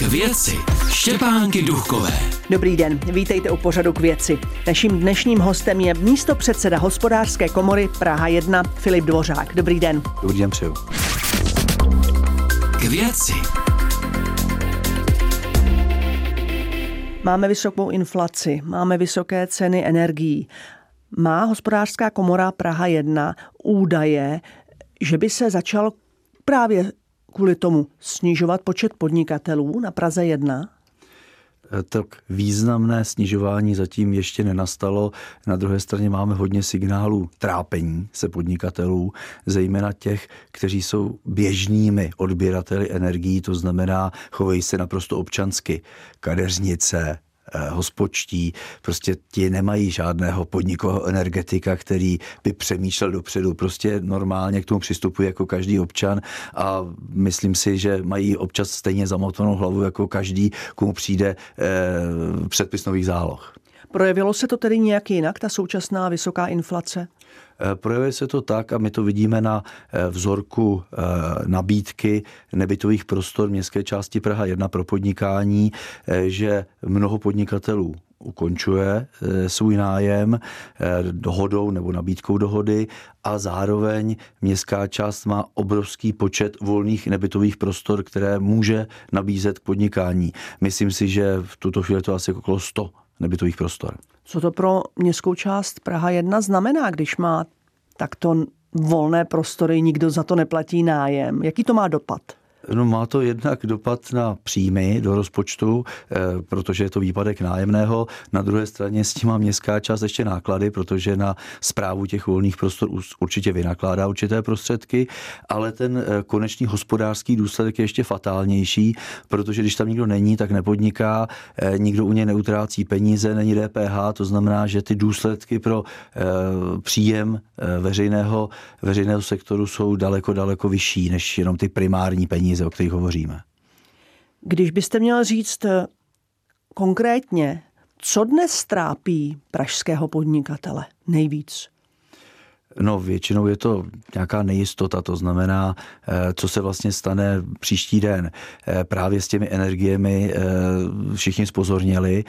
K věci Štěpánky Duchové. Dobrý den, vítejte u pořadu k věci. Naším dnešním hostem je místo předseda hospodářské komory Praha 1 Filip Dvořák. Dobrý den. Dobrý den přeju. K věci. Máme vysokou inflaci, máme vysoké ceny energií. Má hospodářská komora Praha 1 údaje, že by se začal právě kvůli tomu snižovat počet podnikatelů na Praze 1? tak významné snižování zatím ještě nenastalo. Na druhé straně máme hodně signálů trápení se podnikatelů, zejména těch, kteří jsou běžnými odběrateli energií, to znamená, chovají se naprosto občansky. Kadeřnice, hospočtí, prostě ti nemají žádného podnikového energetika, který by přemýšlel dopředu. Prostě normálně k tomu přistupuje jako každý občan a myslím si, že mají občas stejně zamotanou hlavu jako každý, komu přijde eh, předpis nových záloh. Projevilo se to tedy nějak jinak, ta současná vysoká inflace? Eh, projevuje se to tak, a my to vidíme na eh, vzorku eh, nabídky nebytových prostor městské části Praha 1 pro podnikání, že mnoho podnikatelů ukončuje svůj nájem dohodou nebo nabídkou dohody a zároveň městská část má obrovský počet volných nebytových prostor, které může nabízet k podnikání. Myslím si, že v tuto chvíli to asi okolo 100 nebytových prostor. Co to pro městskou část Praha 1 znamená, když má takto volné prostory, nikdo za to neplatí nájem? Jaký to má dopad? No má to jednak dopad na příjmy do rozpočtu, eh, protože je to výpadek nájemného. Na druhé straně s tím má městská část ještě náklady, protože na zprávu těch volných prostor určitě vynakládá určité prostředky, ale ten eh, konečný hospodářský důsledek je ještě fatálnější, protože když tam nikdo není, tak nepodniká, eh, nikdo u něj neutrácí peníze, není DPH, to znamená, že ty důsledky pro příjem veřejného, veřejného sektoru jsou daleko, daleko vyšší než jenom ty primární peníze peníze, o kterých hovoříme. Když byste měl říct eh, konkrétně, co dnes trápí pražského podnikatele nejvíc? No, většinou je to nějaká nejistota, to znamená, eh, co se vlastně stane příští den. Eh, právě s těmi energiemi všichni spozorněli,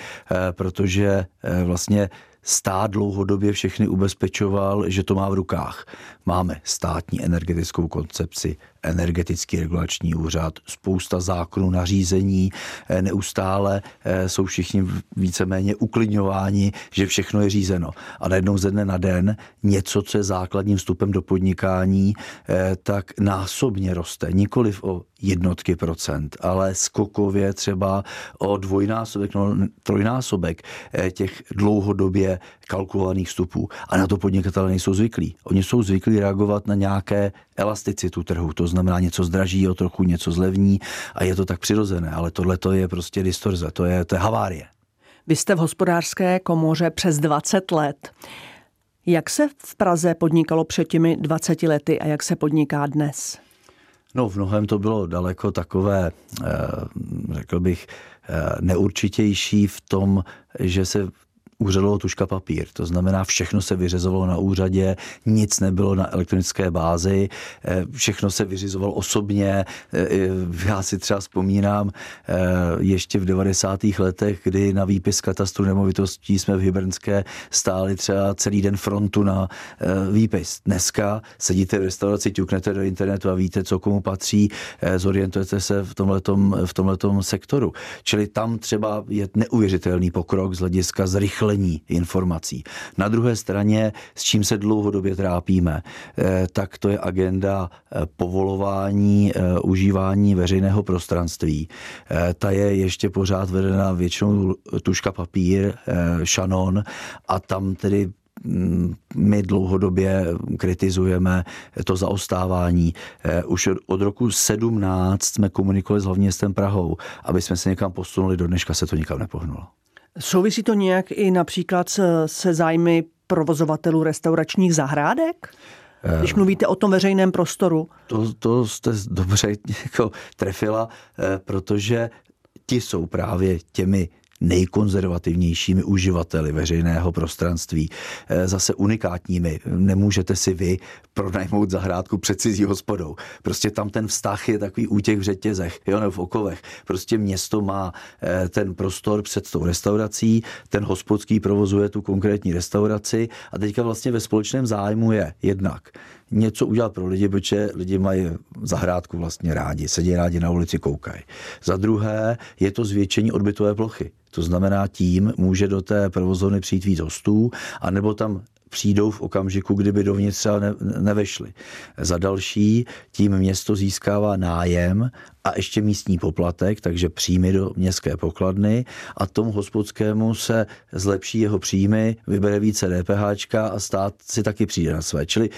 protože vlastně stát dlouhodobě všechny ubezpečoval, že to má v rukách. Máme státní energetickou koncepci, energetický regulační úřad, spousta zákonů, nařízení, eh, neustále eh, jsou všichni víceméně uklidňováni, že všechno je řízeno. A najednou ze dne na den něco, co je základním vstupem do podnikání, eh, tak násobně roste. Nikoliv o jednotky procent, ale skokově třeba o dvojnásobek, no, trojnásobek těch dlouhodobě kalkulovaných vstupů. A na to podnikatelé nejsou zvyklí. Oni jsou zvyklí reagovat na nějaké elasticitu trhu. To znamená něco zdraží o trochu, něco zlevní a je to tak přirozené. Ale tohle to je prostě distorze, to je, to je havárie. Vy jste v hospodářské komoře přes 20 let. Jak se v Praze podnikalo před těmi 20 lety a jak se podniká dnes? No v mnohem to bylo daleko takové, eh, řekl bych, eh, neurčitější v tom, že se úřadovalo tuška papír. To znamená, všechno se vyřizovalo na úřadě, nic nebylo na elektronické bázi, eh, všechno se vyřizovalo osobně. Eh, já si třeba vzpomínám eh, ještě v 90. letech, kdy na výpis katastru nemovitostí jsme v Hybernské stáli třeba celý den frontu na výpis. Dneska sedíte v restauraci, ťuknete do internetu a víte, co komu patří, zorientujete se v tomhletom, v tomhletom sektoru. Čili tam třeba je neuvěřitelný pokrok z hlediska zrychlení sdílení informací. Na druhé straně, s čím se dlouhodobě trápíme, eh, tak to je agenda eh, povolování eh, užívání veřejného prostranství. Ta je ještě pořád vedena většinou tuška papír, šanon a tam tedy mm, my dlouhodobě kritizujeme to zaostávání. Už od roku 17 jsme komunikovali s hlavním městem Prahou, aby jsme se někam posunuli, do dneška se to nikam nepohnulo. Souvisí to nějak i například se zájmy provozovatelů restauračních zahrádek? Když mluvíte o tom veřejném prostoru. To, to jste dobře jako trefila, eh, protože ti jsou právě těmi nejkonzervativnějšími uživateli veřejného prostranství, eh, zase unikátními. Nemůžete si vy pronajmout zahrádku před cizí hospodou. Prostě tam ten vztah je takový útěk v řetězech, jo, nebo v okovech. Prostě město má eh, ten prostor před tou restaurací, ten hospodský provozuje tu konkrétní restauraci a teďka vlastně ve společném zájmu je jednak něco udělat pro lidi, protože lidi mají zahrádku vlastně rádi, sedí rádi na ulici, koukají. Za druhé je to zvětšení odbytové plochy. To znamená, tím může do té provozovny přijít víc hostů, anebo tam přijdou v okamžiku, kdyby dovnitř třeba ne, nevešli. Za další, tím město získává nájem a ještě místní poplatek, takže příjmy do městské pokladny a tomu hospodskému se zlepší jeho příjmy, vybere více DPH a stát si taky přijde na své. Čili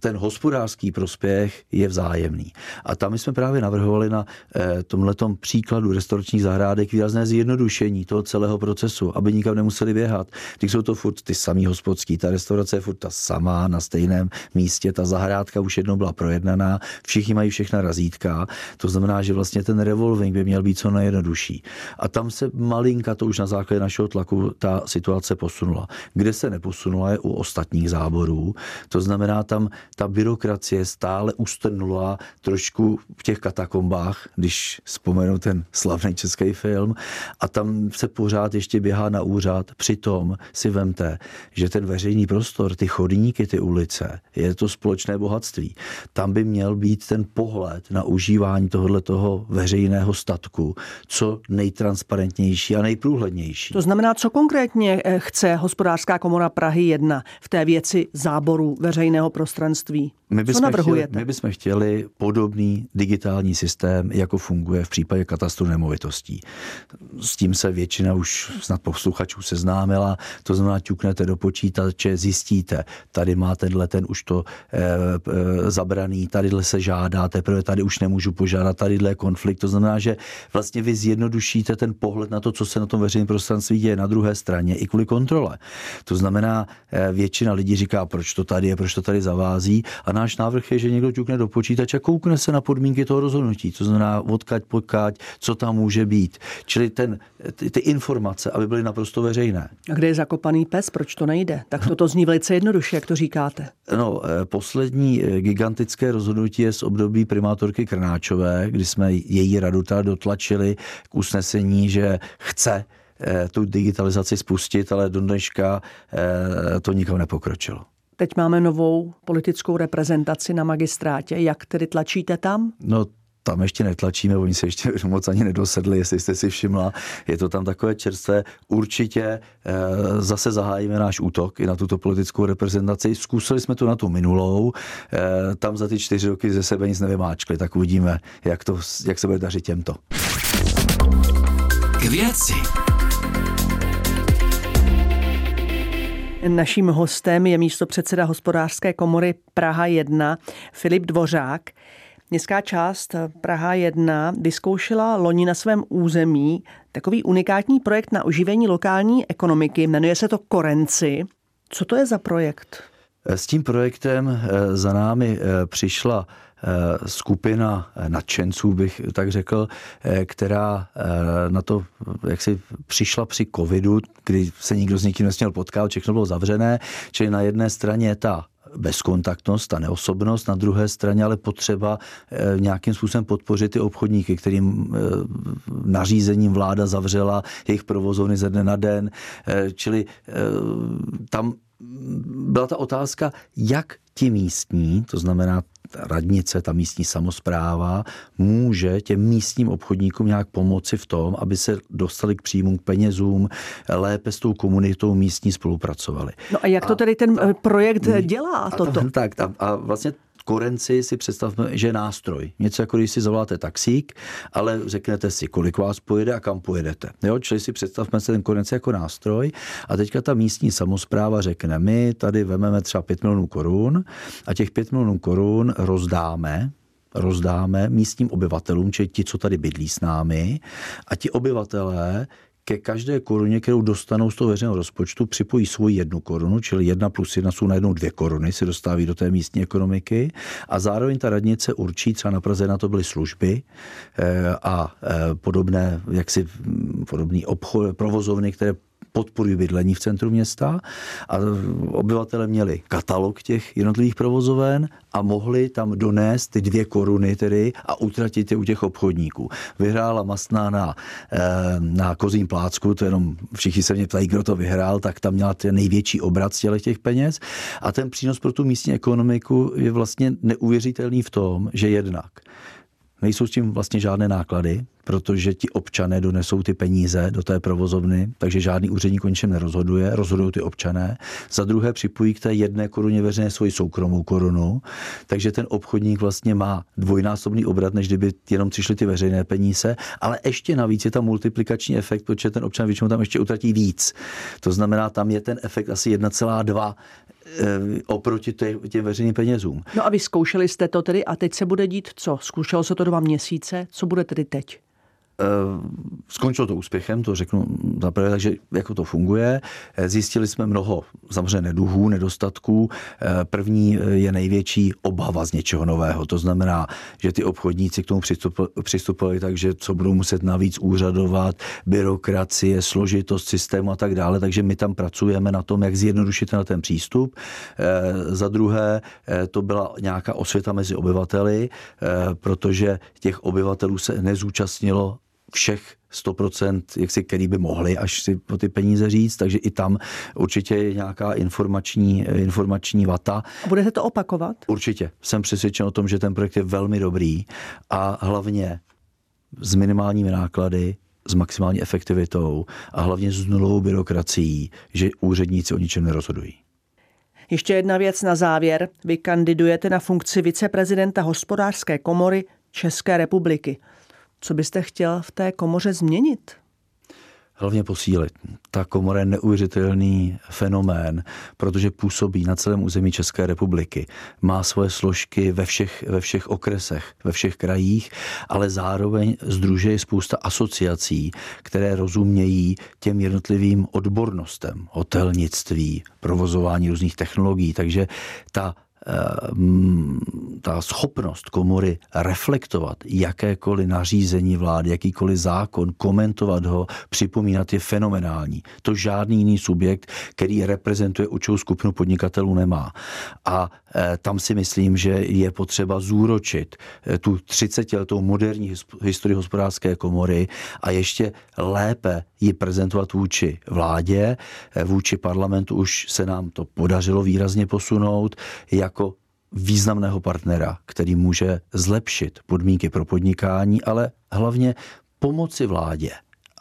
ten hospodářský prospěch je vzájemný. A tam jsme právě navrhovali na eh, tomhletom příkladu restauračních zahrádek výrazné zjednodušení toho celého procesu, aby nikam nemuseli běhat. Když jsou to furt ty samý hospodský, ta restaurace je furt ta samá na stejném místě, ta zahrádka už jednou byla projednaná, všichni mají všechna razítka, to znamená, že vlastně ten revolving by měl být co nejjednodušší. A tam se malinka, to už na základě našeho tlaku, ta situace posunula. Kde se neposunula je u ostatních záborů, to znamená tam ta byrokracie stále ustrnula trošku v těch katakombách, když vzpomenu ten slavný český film, a tam se pořád ještě běhá na úřad. Přitom si vemte, že ten veřejný prostor, ty chodníky, ty ulice, je to společné bohatství. Tam by měl být ten pohled na užívání tohoto toho veřejného statku co nejtransparentnější a nejprůhlednější. To znamená, co konkrétně eh, chce hospodářská komora Prahy 1 v té věci záboru veřejného prostranství? Školství. My bychom, Co navrhujete? Chtěli, my bychom chtěli podobný digitální systém, jako funguje v případě katastru nemovitostí. S tím se většina už snad posluchačů seznámila. To znamená, ťuknete do počítače, zjistíte, tady má tenhle ten už to e, e, zabraný, tadyhle se žádá, teprve tady už nemůžu požádat, tadyhle je konflikt. To znamená, že vlastně vy zjednodušíte ten pohled na to, co se na tom veřejném prostranství děje na druhé straně i kvůli kontrole. To znamená, e, většina lidí říká, proč to tady je, proč to tady zavází a náš návrh je, že někdo ťukne do počítače a koukne se na podmínky toho rozhodnutí, to znamená odkaď, podkaď, co tam může být. Čili ten, ty, ty informace, aby byly naprosto veřejné. A kde je zakopaný pes, proč to nejde? Tak toto zní velice jednoduše, jak to říkáte. No, eh, poslední eh, gigantické rozhodnutí je z období primátorky Krnáčové, kdy jsme její radu dotlačili k usnesení, že chce eh, tu digitalizaci spustit, ale do dneška to nikam nepokročilo. Teď máme novou politickou reprezentaci na magistrátě. Jak tedy tlačíte tam? No, tam ještě netlačíme, oni se ještě moc ani nedosedli, jestli jste si všimla. Je to tam takové čerstvé. Určitě e, zase zahájíme náš útok i na tuto politickou reprezentaci. Zkusili jsme to na tu minulou, e, tam za ty čtyři roky ze sebe nic nevymáčkli, tak uvidíme, jak, to, jak se bude dařit těmto. K věci. Naším hostem je místo předseda hospodářské komory Praha 1 Filip Dvořák. Městská část Praha 1 vyzkoušela loni na svém území takový unikátní projekt na oživení lokální ekonomiky. Jmenuje se to Korenci. Co to je za projekt? S tím projektem eh, za námi eh, přišla skupina nadšenců, bych tak řekl, eh, která eh, na to jak si přišla při covidu, kdy se nikdo s nikým nesměl potkat, všechno bylo zavřené, čili na jedné straně ta bezkontaktnost, ta neosobnost, na druhé straně ale potřeba nějakým způsobem podpořit ty obchodníky, kterým nařízením vláda zavřela jejich provozovny ze dne na den. Čili tam byla ta otázka, jak ti místní, to znamená radnice, ta místní samozpráva, může těm místním obchodníkům nějak pomoci v tom, aby se dostali k příjmům, k penězům, lépe s tou komunitou místní spolupracovali. No a jak to tedy ten a, projekt dělá toto? A, tak, a, a vlastně Korenci si představme, že je nástroj. Něco jako když si zavoláte taxík, ale řeknete si, kolik vás pojede a kam pojedete. Jo? Čili si představme se ten Korenci jako nástroj a teďka ta místní samozpráva řekne, my tady vememe třeba 5 milionů korun a těch 5 milionů korun rozdáme rozdáme místním obyvatelům, čili ti, co tady bydlí s námi, a ti obyvatelé ke každé koruně, kterou dostanou z toho veřejného rozpočtu, připojí svoji jednu korunu, čili jedna plus jedna jsou najednou dvě koruny, se dostávají do té místní ekonomiky. A zároveň ta radnice určí, třeba na Praze na to byly služby eh, a eh, podobné, jaksi podobný obchod, provozovny, které podporují bydlení v centru města a obyvatele měli katalog těch jednotlivých provozoven a mohli tam donést ty dvě koruny tedy a utratit je u těch obchodníků. Vyhrála Masná na, eh, na kozím plácku, to jenom všichni se mě ptají, kdo to vyhrál, tak tam měla ten největší obrat z těch peněz a ten přínos pro tu místní ekonomiku je vlastně neuvěřitelný v tom, že jednak Nejsou s tím vlastně žádné náklady, protože ti občané donesou ty peníze do té provozovny, takže žádný úředník o ničem nerozhoduje, rozhodují ty občané. Za druhé připojí k té jedné koruně veřejné svoji soukromou korunu, takže ten obchodník vlastně má dvojnásobný obrat, než kdyby jenom přišly ty veřejné peníze, ale ještě navíc je tam multiplikační efekt, protože ten občan většinou tam ještě utratí víc. To znamená, tam je ten efekt asi 1,2 Eh, oproti těm veřejným penězům. No a vy zkoušeli jste to tedy a teď se bude dít co? Zkoušelo se to dva měsíce, co bude tedy teď? Eh, skončilo to úspěchem, to řeknu zaprvé, takže jako to funguje. Eh, zjistili jsme mnoho samozřejmě neduhů, nedostatků. Eh, první je největší obava z něčeho nového. To znamená, že ty obchodníci k tomu přistupovali tak, že co budou muset navíc úřadovat, byrokracie, složitost systému a tak dále. Takže my tam pracujeme na tom, jak zjednodušit na ten přístup. Za druhé, to byla nějaká osvěta mezi obyvateli, protože těch obyvatelů se nezúčastnilo všech 100%, jak si, který by mohli až si po ty peníze říct, takže i tam určitě je nějaká informační, informační vata. A budete to opakovat? Určitě. Jsem přesvědčen o tom, že ten projekt je velmi dobrý a hlavně s minimálními náklady, s maximální efektivitou a hlavně s nulovou byrokracií, že úředníci o ničem nerozhodují. Ještě jedna věc na závěr. Vy kandidujete na funkci viceprezidenta hospodářské komory České republiky. Co byste chtěl v té komoře změnit? hlavně posílit. Ta komora je neuvěřitelný fenomén, protože působí na celém území České republiky. Má svoje složky ve všech, ve všech okresech, ve všech krajích, ale zároveň združuje spousta asociací, které rozumějí těm jednotlivým odbornostem, hotelnictví, provozování různých technologií. Takže ta ta schopnost komory reflektovat jakékoliv nařízení vlády, jakýkoliv zákon, komentovat ho, připomínat je fenomenální. To žádný jiný subjekt, který reprezentuje určitou skupinu podnikatelů, nemá. A e, tam si myslím, že je potřeba zúročit e, tu 30 letou moderní historii hospodářské komory a ještě lépe ji prezentovat vůči vládě, e, vůči parlamentu už se nám to podařilo výrazně posunout, jako významného partnera, který může zlepšit podmínky pro podnikání, ale hlavně pomoci vládě,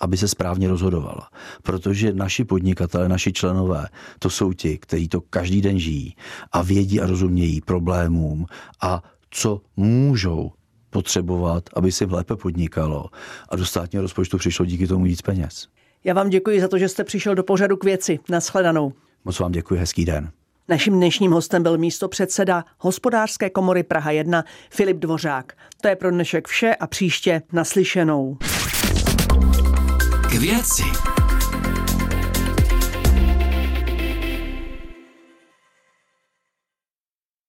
aby se správně rozhodovala. Protože naši podnikatelé, naši členové, to jsou ti, kteří to každý den žijí a vědí a rozumějí problémům a co můžou potřebovat, aby si lépe podnikalo a do státního rozpočtu přišlo díky tomu víc peněz. Já vám děkuji za to, že jste přišel do pořadu k věci. Naschledanou. Moc vám děkuji, hezký den. Naším dnešním hostem byl místo předseda hospodářské komory Praha 1 Filip Dvořák. To je pro dnešek vše a příště naslyšenou. K věci.